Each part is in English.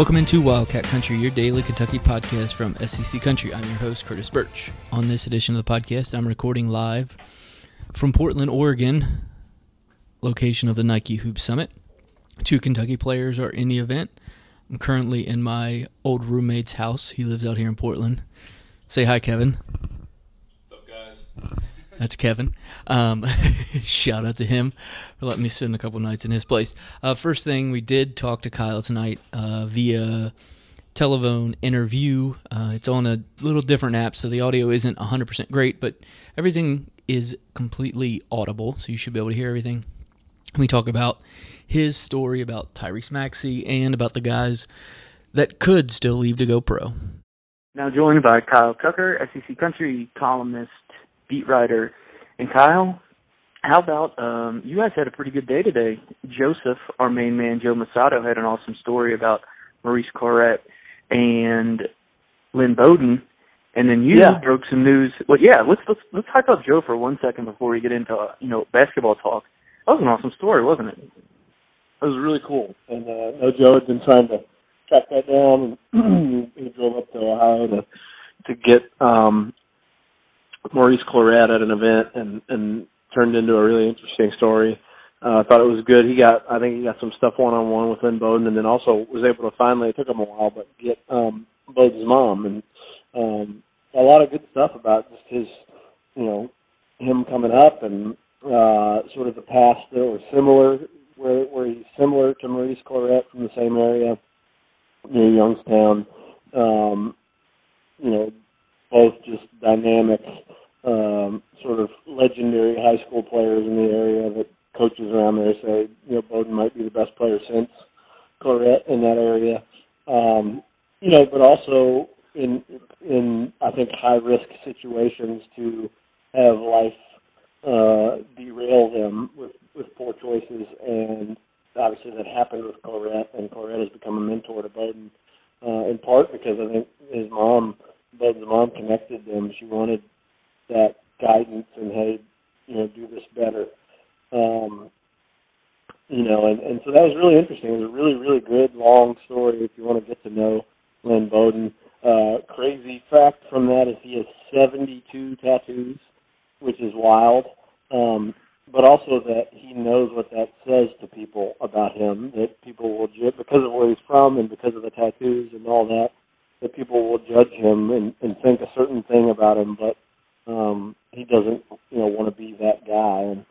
Welcome into Wildcat Country, your daily Kentucky podcast from SEC Country. I'm your host, Curtis Burch. On this edition of the podcast, I'm recording live from Portland, Oregon, location of the Nike Hoop Summit. Two Kentucky players are in the event. I'm currently in my old roommate's house. He lives out here in Portland. Say hi, Kevin. What's up, guys? That's Kevin. Um, shout out to him for letting me spend a couple nights in his place. Uh, first thing, we did talk to Kyle tonight uh, via telephone interview. Uh, it's on a little different app, so the audio isn't 100% great, but everything is completely audible, so you should be able to hear everything. We talk about his story about Tyrese Maxey and about the guys that could still leave to go pro. Now joined by Kyle Tucker, SEC Country columnist, beat writer. And Kyle, how about um, you guys had a pretty good day today. Joseph, our main man, Joe Mussatto, had an awesome story about Maurice Clarett and Lynn Bowden. And then you Yeah. broke some news. Well, yeah, let's let's let's hype up Joe for one second before we get into uh, you know basketball talk. That was an awesome story, wasn't it? It was really cool. And uh, I know Joe had been trying to track that down, and he drove up to Ohio to to get um, Maurice Clarett at an event, and and turned into a really interesting story. Uh, I thought it was good. He got, I think he got some stuff one on one with Lynn Bowden, and then also was able to finally. It took him a while, but get um, Bowden's mom, and um, a lot of good stuff about just his, you know, him coming up and uh, sort of the past that were similar, where where he's similar to Maurice Clarett from the same area near Youngstown. Um, you know, both just dynamic, um, sort of legendary high school players in the area that coaches around there say, you know, Bowden might be the best player since Clarett in that area. Um, you know, but also in in I think high risk situations to have life uh, derail them with with poor choices, and obviously that happened with Clarett, and Clarett has become a mentor to Bowden uh, in part because I think his mom, Bowden's mom, connected them. She wanted that guidance and hey, you know, do this better. Um, you know, and, and so that was really interesting. It was a really, really good long story if you want to get to know Lynn Bowden. Uh, crazy fact from that is he has 72 tattoos, which is wild. Um, but also that he knows what that says to people about him. That people will judge because of where he's from and because of the tattoos and all that. That people will judge him and, and think a certain thing about him, but um, he doesn't, you know, want to be that guy. And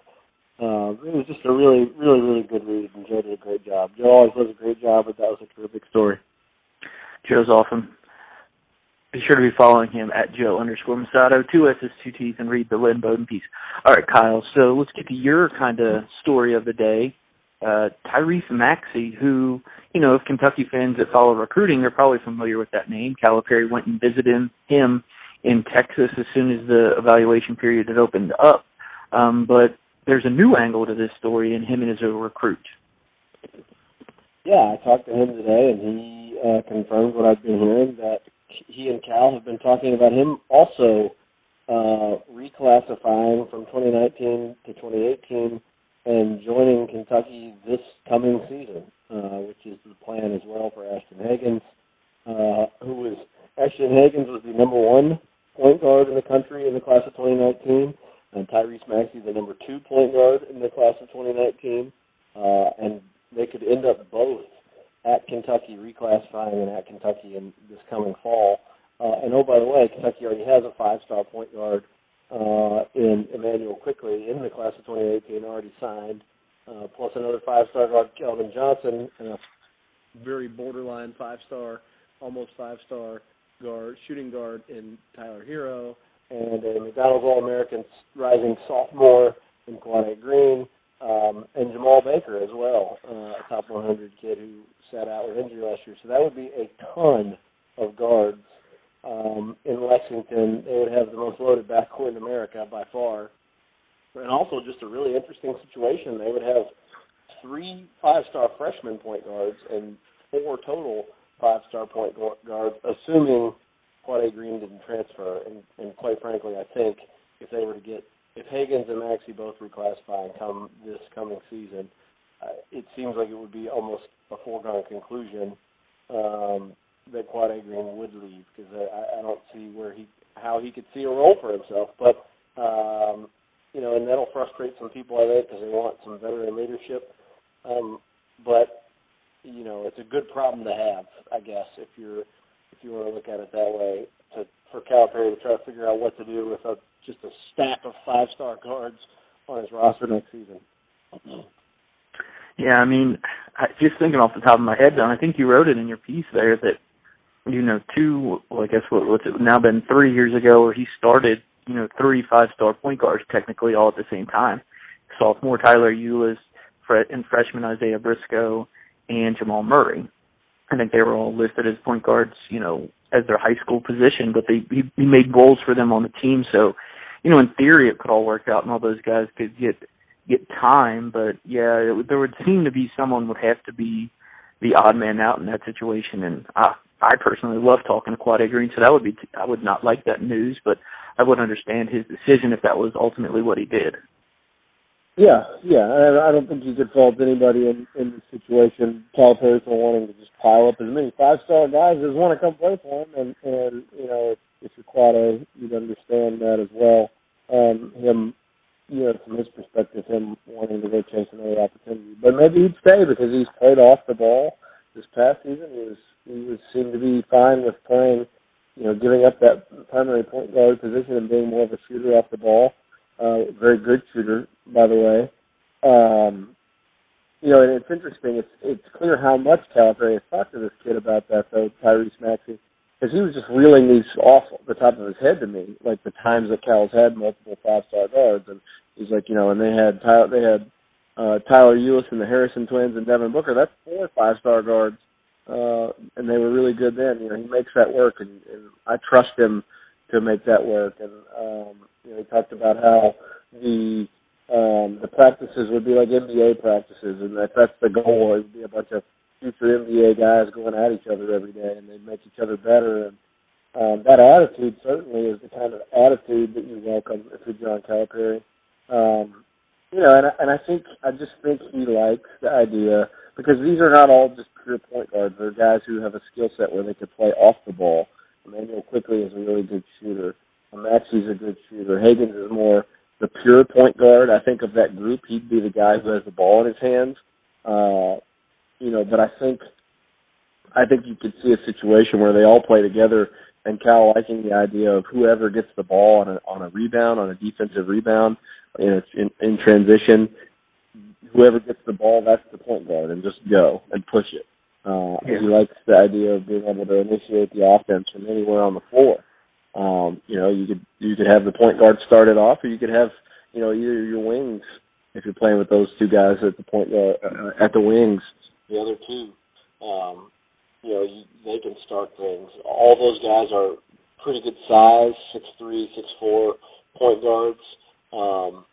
uh, it was just a really, really, really good read, and Joe did a great job. Joe always does a great job, but that was a terrific story. Joe's awesome. Be sure to be following him at Joe underscore Mussatto, two S's, two T's, and read the Lynn Bowden piece. All right, Kyle. So let's get to your kind of story of the day. Uh, Tyrese Maxey, who, you know, if Kentucky fans that follow recruiting are probably familiar with that name. Calipari went and visited him, him in Texas as soon as the evaluation period had opened up. Um, but there's a new angle to this story in him as a recruit. Yeah, I talked to him today, and he uh, confirmed what I've been hearing that he and Cal have been talking about him also uh, reclassifying from 2019 to 2018 and joining Kentucky this coming season, uh, which is the plan as well for Ashton Hagans, uh, who was Ashton Hagans was the number one point guard in the country in the class of 2019, and Tyrese Maxey the number two point guard in the class of 2019, uh, and they could end up both at Kentucky reclassifying and at Kentucky in this coming fall. Uh, and oh, by the way, Kentucky already has a five-star point guard uh, in Immanuel Quickley in the class of 2018 already signed, uh, plus another five-star guard, Keldon Johnson, and a very borderline five-star, almost five-star guard, shooting guard in Tyler Herro, and a McDonald's All-American rising sophomore in Quade Green, um, and Jemarl Baker as well, uh, a top 100 kid who sat out with injury last year. So that would be a ton of guards um, in Lexington. They would have the most loaded backcourt in America by far, and also just a really interesting situation. They would have three five-star freshman point guards and four total five-star point gu- guards, assuming Quade Green didn't transfer. And, and quite frankly, I think if they were to get if Hagans and Maxey both reclassify and come this coming season, uh, it seems like it would be almost a foregone conclusion um, that Quade Green would leave because I, I don't see where he how he could see a role for himself. But um, you know, and that'll frustrate some people I think because they want some veteran leadership. Um, but you know, it's a good problem to have, I guess, if you're if you want to look at it that way. To for Calipari to try to figure out what to do with a just a stack of five star guards on his roster next season. Yeah, I mean, I, just thinking off the top of my head, Don, I think you wrote it in your piece there that you know two, well, I guess what what's it now been three years ago, where he started you know three five star point guards technically all at the same time. Sophomore Tyler Ulis, and freshman Isaiah Briscoe, and Jamal Murray. I think they were all listed as point guards, you know, as their high school position, but they he, he made roles for them on the team. So, you know, in theory, it could all work out, and all those guys could get get time. But yeah, it, there would seem to be someone would have to be the odd man out in that situation. And I, I personally love talking to Quade Green, so that would be I would not like that news, but I would understand his decision if that was ultimately what he did. Yeah, yeah. I, I don't think you could fault anybody in in this situation. Calipari for wanting to just pile up as many five star guys as want to come play for him, and and you know if, if you're Quade, you'd understand that as well. Um, him, you know, from his perspective, him wanting to go chase another opportunity, but maybe he'd stay because he's played off the ball this past season. He was he was seemed to be fine with playing, you know, giving up that primary point guard position and being more of a shooter off the ball uh, very good shooter, by the way. Um, you know, and it's interesting. It's it's clear how much Calipari has talked to this kid about that, though, Tyrese Maxey, because he was just reeling these off the top of his head to me, like the times that Cal's had multiple five star guards, and he's like, you know, and they had Tyler, they had uh, Tyler Ulis and the Harrison twins and Devin Booker. That's four five star guards, uh, and they were really good then. You know, he makes that work, and, and I trust him to make that work. And um, you know, he talked about how the um, the practices would be like NBA practices, and that that's the goal. It would be a bunch of future NBA guys going at each other every day, and they'd make each other better. And um, that attitude certainly is the kind of attitude that you welcome if you're John Calipari. Um, you know, and I, and I think I just think he likes the idea because these are not all just pure point guards. They're guys who have a skill set where they could play off the ball Immanuel Quickley is a really good shooter. Maxey's a good shooter. Hagans is more the pure point guard. I think of that group, he'd be the guy who has the ball in his hands. Uh, you know, but I think I think you could see a situation where they all play together and Cal liking the idea of whoever gets the ball on a on a rebound, on a defensive rebound, it's in, in transition, whoever gets the ball, that's the point guard, and just go and push it. Uh, yeah. He likes the idea of being able to initiate the offense from anywhere on the floor. Um, you know, you could you could have the point guard start it off, or you could have you know either your wings if you're playing with those two guys at the point guard uh, at the wings. The other two, um, you know, you, they can start things. All those guys are pretty good size, six three, six four point guards. Um,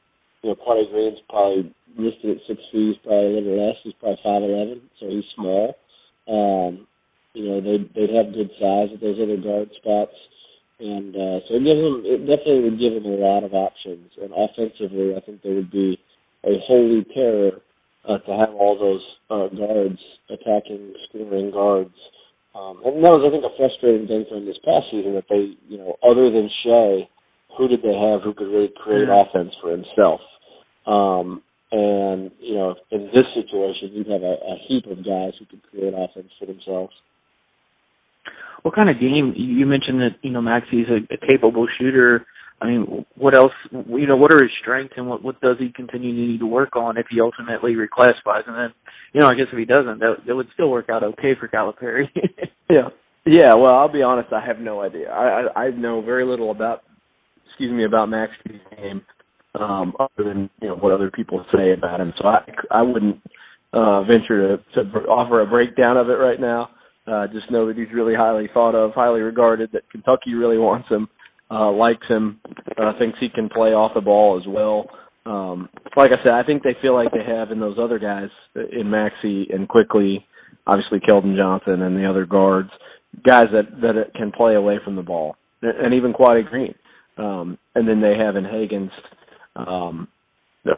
you know, Quade Green's probably listed at six feet, he's probably a little less. He's probably five eleven, so he's small. Um, you know, they'd they'd have good size at those other guard spots, and uh, so it gives them it definitely would give them a lot of options. And offensively, I think they would be a holy terror uh, to have all those uh, guards attacking, scoring guards. Um, and that was, I think, a frustrating thing for them this past season that they, you know, other than Shai, who did they have who could really create mm-hmm. offense for himself? Um, and, you know, in this situation, you'd have a, a heap of guys who could create offense for themselves. What kind of game? You mentioned that you know Maxey's a, a capable shooter. I mean, what else? You know, what are his strengths and what what does he continue to need to work on if he ultimately reclassifies? And then, you know, I guess if he doesn't, that that would still work out okay for Calipari. yeah, yeah. Well, I'll be honest. I have no idea. I I, I know very little about, excuse me, about Maxey's game um, other than you know what other people say about him. So I I wouldn't uh, venture to, to offer a breakdown of it right now. Uh, just know that he's really highly thought of, highly regarded. That Kentucky really wants him, uh, likes him, uh, thinks he can play off the ball as well. Um, like I said, I think they feel like they have in those other guys in Maxey and Quickley, obviously Keldon Johnson and the other guards, guys that that can play away from the ball, and even Quade Green. Um, and then they have in Hagans um,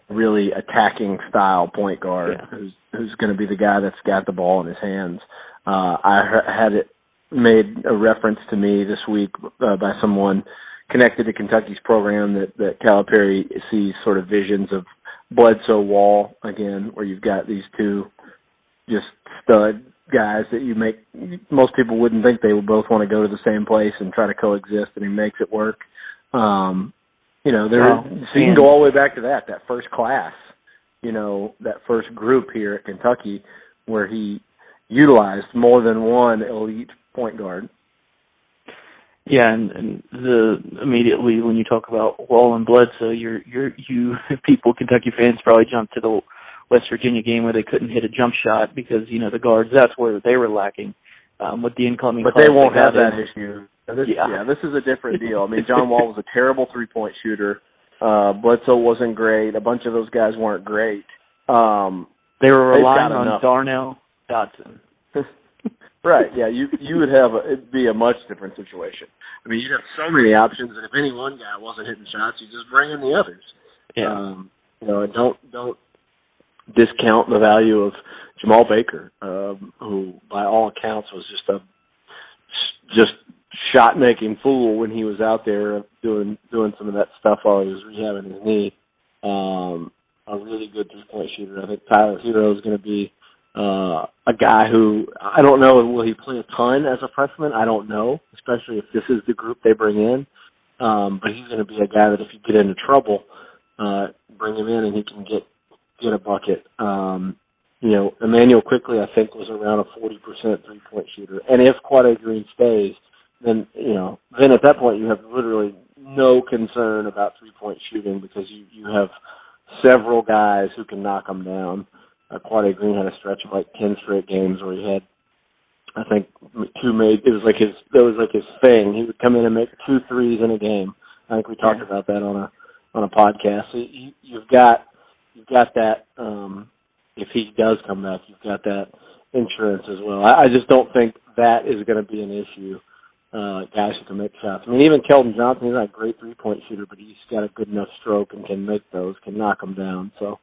really attacking style point guard yeah. who's who's going to be the guy that's got the ball in his hands. Uh, I had it made a reference to me this week uh, by someone connected to Kentucky's program that that Calipari sees sort of visions of Bledsoe Wall again, where you've got these two just stud guys that you make most people wouldn't think they would both want to go to the same place and try to coexist, and he makes it work. Um, you know, there Wow. so you can go all the way back to that that first class, you know, that first group here at Kentucky where he utilized more than one elite point guard. Yeah, and, and the immediately when you talk about Wall and Bledsoe, you're you're you people Kentucky fans probably jumped to the West Virginia game where they couldn't hit a jump shot because you know the guards that's where they were lacking um, with the incoming. But they won't have that in. issue. This, Yeah. yeah. this is a different deal. I mean, John Wall was a terrible three point shooter. Uh, Bledsoe wasn't great. A bunch of those guys weren't great. Um, They were relying on enough. Darnell Dodson. right. Yeah. You you would have a, it'd be a much different situation. I mean, you'd have so many options, and if any one guy wasn't hitting shots, you just bring in the others. Yeah, Um, you know, and don't don't discount the value of Jemarl Baker, um, who by all accounts was just a just shot making fool when he was out there doing doing some of that stuff while he was rehabbing his knee. Um, a really good three point shooter. I think Tyler Herro is going to be uh, a guy who I don't know will he play a ton as a freshman. I don't know, especially if this is the group they bring in. Um, but he's going to be a guy that if you get into trouble, uh, bring him in and he can get get a bucket. Um, you know, Immanuel Quickley I think was around a forty percent three point shooter, and if Quade Green stays, then you know, then at that point you have literally no concern about three point shooting because you you have several guys who can knock them down. Uh, Quade Green had a stretch of like ten straight games where he had, I think, two made. It was like his that was like his thing. He would come in and make two threes in a game. I think we talked about that on a on a podcast. So you, you've got you've got that. um If he does come back, you've got that insurance as well. I, I just don't think that is going to be an issue. Uh, guys who can make shots. I mean, even Keldon Johnson, he's not a great three point shooter, but he's got a good enough stroke and can make those, can knock them down. So,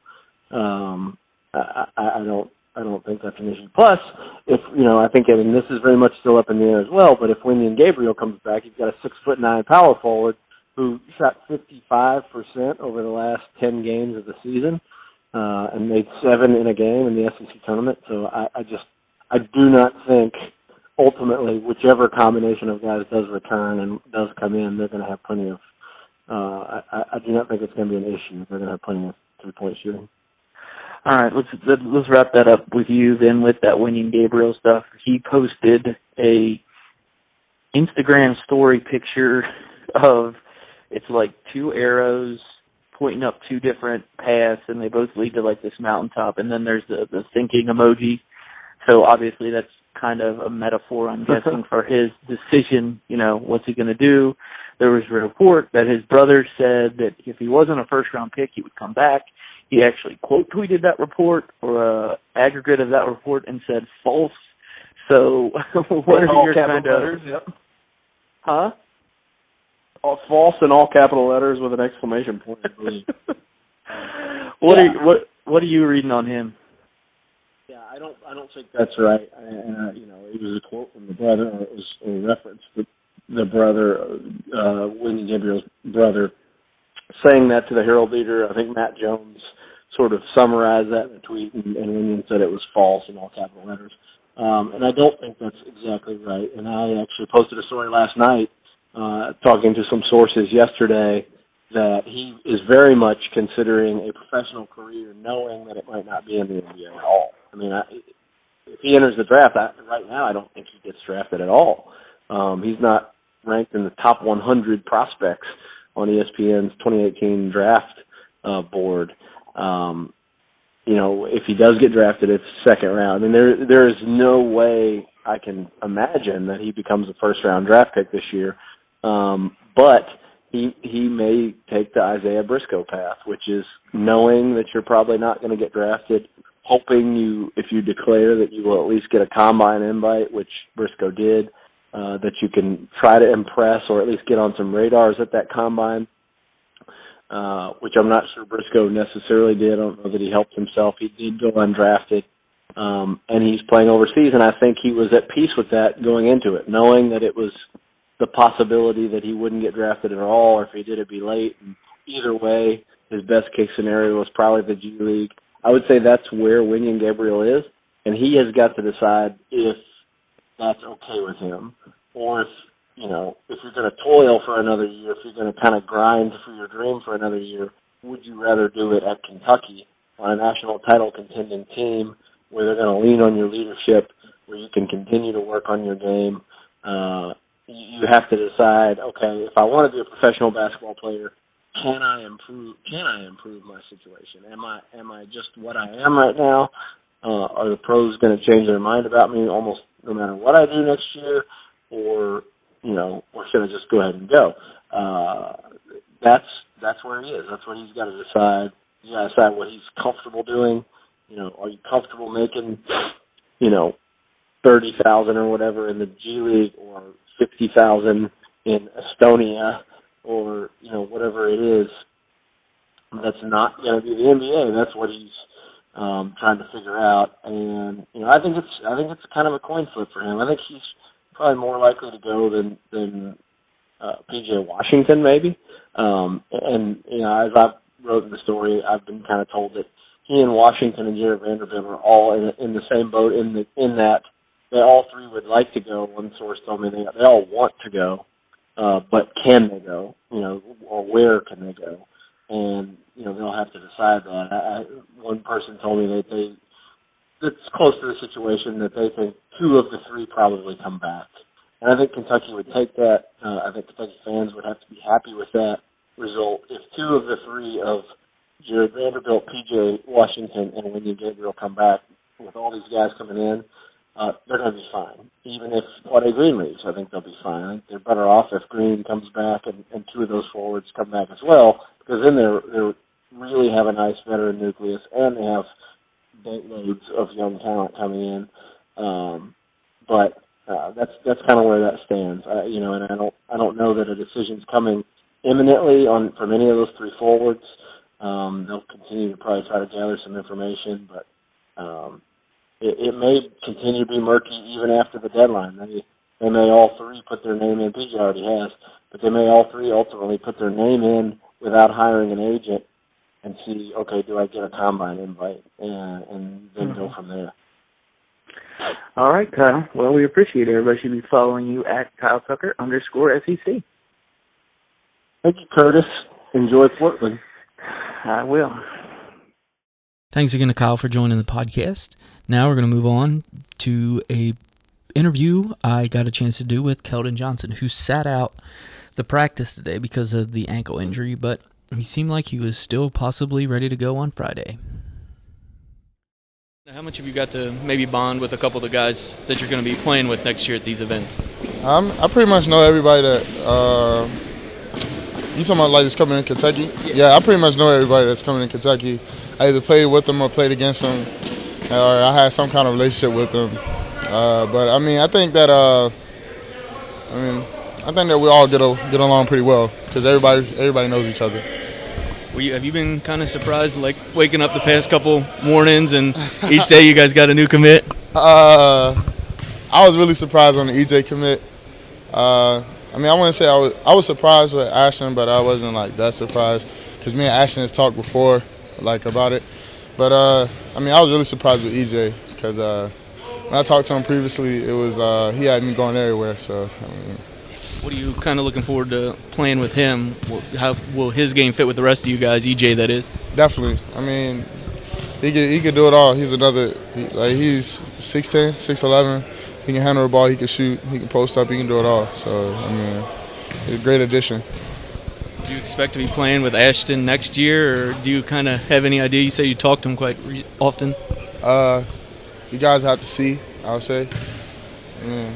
um, I, I, I don't, I don't think that's an issue. Plus, if you know, I think, I mean, this is very much still up in the air as well. But if Wenyen Gabriel comes back, you've got a six foot nine power forward who shot 55% over the last 10 games of the season uh, and made seven in a game in the SEC tournament. So I, I just I do not think ultimately whichever combination of guys does return and does come in, they're going to have plenty of. Uh, I, I do not think it's going to be an issue. They're going to have plenty of three point shooting. All right, let's let's wrap that up with you then with that Wenyen Gabriel stuff. He posted a Instagram story picture of it's like two arrows pointing up two different paths and they both lead to like this mountaintop and then there's the the thinking emoji. So obviously that's kind of a metaphor I'm guessing for his decision, you know, what's he going to do? There was a report that his brother said that if he wasn't a first round pick he would come back he actually quote tweeted that report or a aggregate of that report and said false. So what are all your capital kind of letters? Yep. huh? All false in all capital letters with an exclamation point. What Yeah. are what what are you reading on him? I don't. I don't think that's right. Uh, you know, it was a quote from the brother, or it was a reference to the brother, uh, Wenyen Gabriel's brother, saying that to the Herald Leader. I think Matt Jones sort of summarized that in a tweet, and, and William said it was false in all capital letters. Um, and I don't think that's exactly right. And I actually posted a story last night, uh, talking to some sources yesterday that he is very much considering a professional career, knowing that it might not be in the NBA at all. I mean, I, if he enters the draft, I, right now I don't think he gets drafted at all. Um, he's not ranked in the top 100 prospects on ESPN's 2018 draft uh, board. Um, you know, if he does get drafted, it's second round. I mean, there there is no way I can imagine that he becomes a first round draft pick this year. Um, but he he may take the Isaiah Briscoe path, which is knowing that you're probably not going to get drafted, hoping you if you declare that you will at least get a combine invite, which Briscoe did, uh, that you can try to impress or at least get on some radars at that combine. Uh, which I'm not sure Briscoe necessarily did. I don't know that he helped himself. He did go undrafted, um, and he's playing overseas. And I think he was at peace with that going into it, knowing that it was the possibility that he wouldn't get drafted at all, or if he did, it'd be late. And either way, his best case scenario was probably the G League. I would say that's where Wenyen Gabriel is, and he has got to decide if that's okay with him, or if you know if you're going to toil for another year, if you're going to kind of grind for your dream for another year, would you rather do it at Kentucky on a national title contending team where they're going to lean on your leadership, where you can continue to work on your game? Uh, you have to decide, okay, if I want to be a professional basketball player, can I improve? Can I improve my situation? Am I am I just what I am right now? Uh, are the pros going to change their mind about me almost no matter what I do next year, or you know, or should I just go ahead and go? Uh, that's that's where he is. That's what he's got to decide. He's got to decide what he's comfortable doing. You know, are you comfortable making, you know, thirty thousand or whatever in the G League, or fifty thousand in Estonia, or you know whatever it is. That's not going to be the NBA. That's what he's um, trying to figure out. And you know, I think it's I think it's kind of a coin flip for him. I think he's probably more likely to go than than uh, PJ Washington maybe. Um, and you know, as I wrote in the story, I've been kind of told that he and Washington and Jarred Vanderbilt are all in, in the same boat in the in that they all three would like to go. One source told me they they all want to go, uh, but can they go? You know, or where can they go? And you know they'll have to decide that. I, I, one person told me that they that's close to the situation that they think two of the three probably come back. And I think Kentucky would take that. Uh, I think Kentucky fans would have to be happy with that result if two of the three of Jarred Vanderbilt, PJ Washington, and Wenyen Gabriel come back with all these guys coming in uh, they're going to be fine. Even if Quade Green leaves, I think they'll be fine. I think they're better off if Green comes back and, and two of those forwards come back as well, because then they're they really have a nice veteran nucleus and they have boatloads of young talent coming in. Um, but uh, that's that's kind of where that stands. You know, and I don't I don't know that a decision's coming imminently on from any of those three forwards. Um, they'll continue to probably try to gather some information, but um, it, it may continue to be murky even after the deadline. They they may all three put their name in. PJ already has, but they may all three ultimately put their name in without hiring an agent and see, okay, do I get a combine invite, and and then mm-hmm. go from there. All right, Kyle. Well, we appreciate it. Everybody should be following you at Kyle Tucker underscore SEC. Thank you, Curtis. Enjoy Portland. I will. Thanks again to Kyle for joining the podcast. Now we're going to move on to a interview I got a chance to do with Keldon Johnson, who sat out the practice today because of the ankle injury, but he seemed like he was still possibly ready to go on Friday. How much have you got to maybe bond with a couple of the guys that you're going to be playing with next year at these events? Um, I pretty much know everybody that. Uh, you talking about like that's coming in Kentucky? Yeah. yeah, I pretty much know everybody that's coming in Kentucky. I either played with them or played against them, or I had some kind of relationship with them. Uh, but I mean, I think that uh, I mean, I think that we all get a, get along pretty well because everybody everybody knows each other. You, have you been kind of surprised, like waking up the past couple mornings and each day you guys got a new commit? Uh, I was really surprised on the EJ commit. Uh, I mean, I wouldn't say I was I was surprised with Ashton, but I wasn't like that surprised because me and Ashton has talked before like about it. But uh, I mean, I was really surprised with EJ because uh, when I talked to him previously, it was uh, he had me going everywhere. So. I mean, what are you kind of looking forward to playing with him? How will his game fit with the rest of you guys, EJ? That is. Definitely. I mean, he could he could do it all. He's another he, like he's 6'10", 6'11". He can handle the ball. He can shoot. He can post up. He can do it all. So I mean, a great addition. Do you expect to be playing with Ashton next year, or do you kind of have any idea? You say you talk to him quite re- often. Uh, you guys have to see. I'll say. Yeah.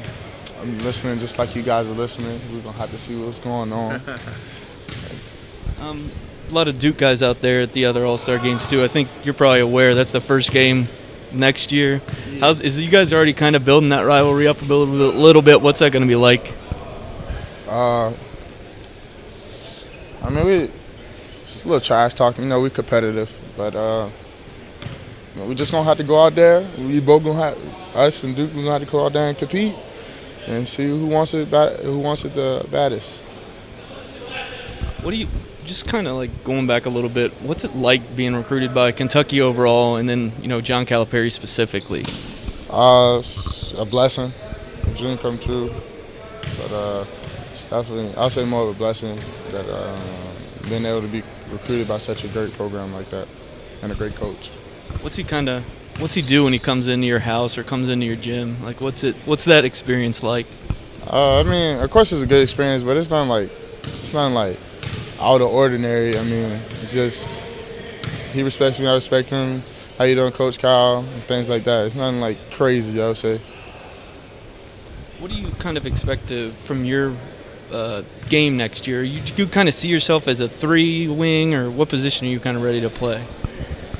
I'm listening just like you guys are listening. We're gonna have to see what's going on. um, a lot of Duke guys out there at the other All Star games too. I think you're probably aware that's the first game next year. Yeah. How's is you guys already kind of building that rivalry up a little bit? Little bit. What's that going to be like? Uh, I mean, we just a little trash talking. You know, we competitive, but uh, we just gonna have to go out there. We both gonna have us and Duke. We gonna have to go out there and compete and see who wants it. Who wants it the baddest. What do you just kind of like going back a little bit? What's it like being recruited by Kentucky overall, and then you know John Calipari specifically? Uh, a blessing, a dream come true. But uh, definitely, I'll say more of a blessing that uh, being able to be recruited by such a great program like that and a great coach. What's he kind of What's he do when he comes into your house or comes into your gym? Like, what's it? What's that experience like? Uh, I mean, of course, it's a good experience, but it's not like it's not like out of ordinary. I mean, it's just he respects me, I respect him. How you doing, Coach Cal? And things like that. It's nothing like crazy, I would say. What do you kind of expect to from your uh, game next year? You, you kind of see yourself as a three wing, or what position are you kind of ready to play?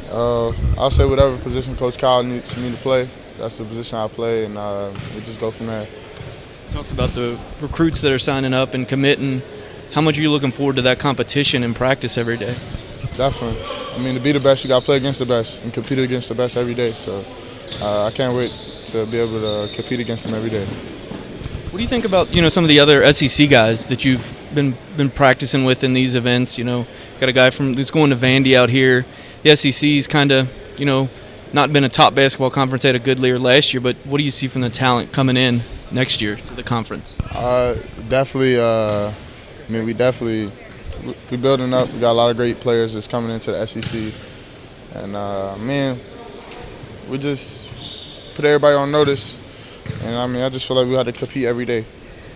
Uh, I'll say whatever position Coach Cal needs me to play. That's the position I play, and uh, we just go from there. Talked about the recruits that are signing up and committing. How much are you looking forward to that competition and practice every day? Definitely. I mean, to be the best, you got to play against the best and compete against the best every day. So uh, I can't wait to be able to compete against them every day. What do you think about you know some of the other SEC guys that you've been been practicing with in these events? You know, got a guy from that's going to Vandy out here. The SEC's kind of you know not been a top basketball conference at a good year last year, but what do you see from the talent coming in next year to the conference? Uh, definitely. Uh, I mean, we definitely we building up. We got a lot of great players that's coming into the SEC, and uh, man, we just put everybody on notice. And I mean, I just feel like we had to compete every day.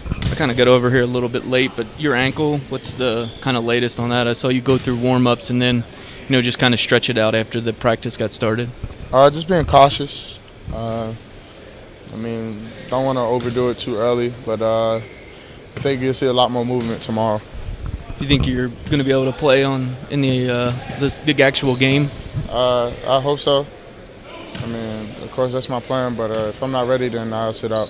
I kind of got over here a little bit late, but your ankle, what's the kind of latest on that? I saw you go through warm ups and then, you know, just kind of stretch it out after the practice got started. Uh, just being cautious. Uh, I mean, don't want to overdo it too early, but uh, I think you'll see a lot more movement tomorrow. You think you're going to be able to play on in the uh, this big actual game? Uh, I hope so. I mean, course that's my plan, but uh, if I'm not ready, then I'll sit out.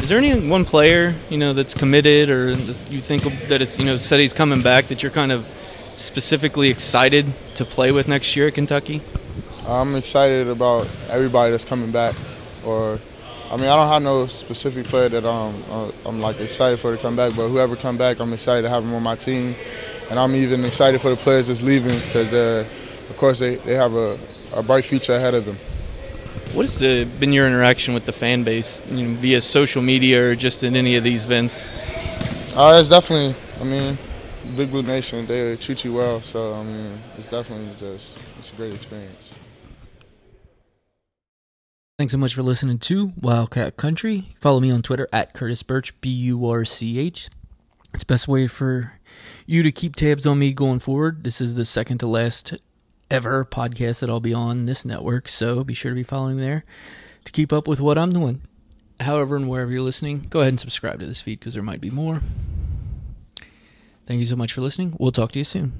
Is there any one player you know that's committed, or that you think that it's you know said he's coming back that you're kind of specifically excited to play with next year at Kentucky? I'm excited about everybody that's coming back, or I mean, I don't have no specific player that um, uh, I'm like excited for to come back, but whoever come back, I'm excited to have them on my team, and I'm even excited for the players that's leaving because they're, of course, they, they have a, a bright future ahead of them. What has uh, been your interaction with the fan base, you know, via social media or just in any of these events? Uh, it's definitely, I mean, Big Blue Nation, they treat you well, so I mean, it's definitely just, it's a great experience. Thanks so much for listening to Wildcat Country. Follow me on Twitter at Curtis Burch, B U R C H. It's the best way for you to keep tabs on me going forward. This is the second to last ever podcast that I'll be on this network, so be sure to be following there to keep up with what I'm doing. However, and wherever you're listening, go ahead and subscribe to this feed because there might be more. Thank you so much for listening. We'll talk to you soon.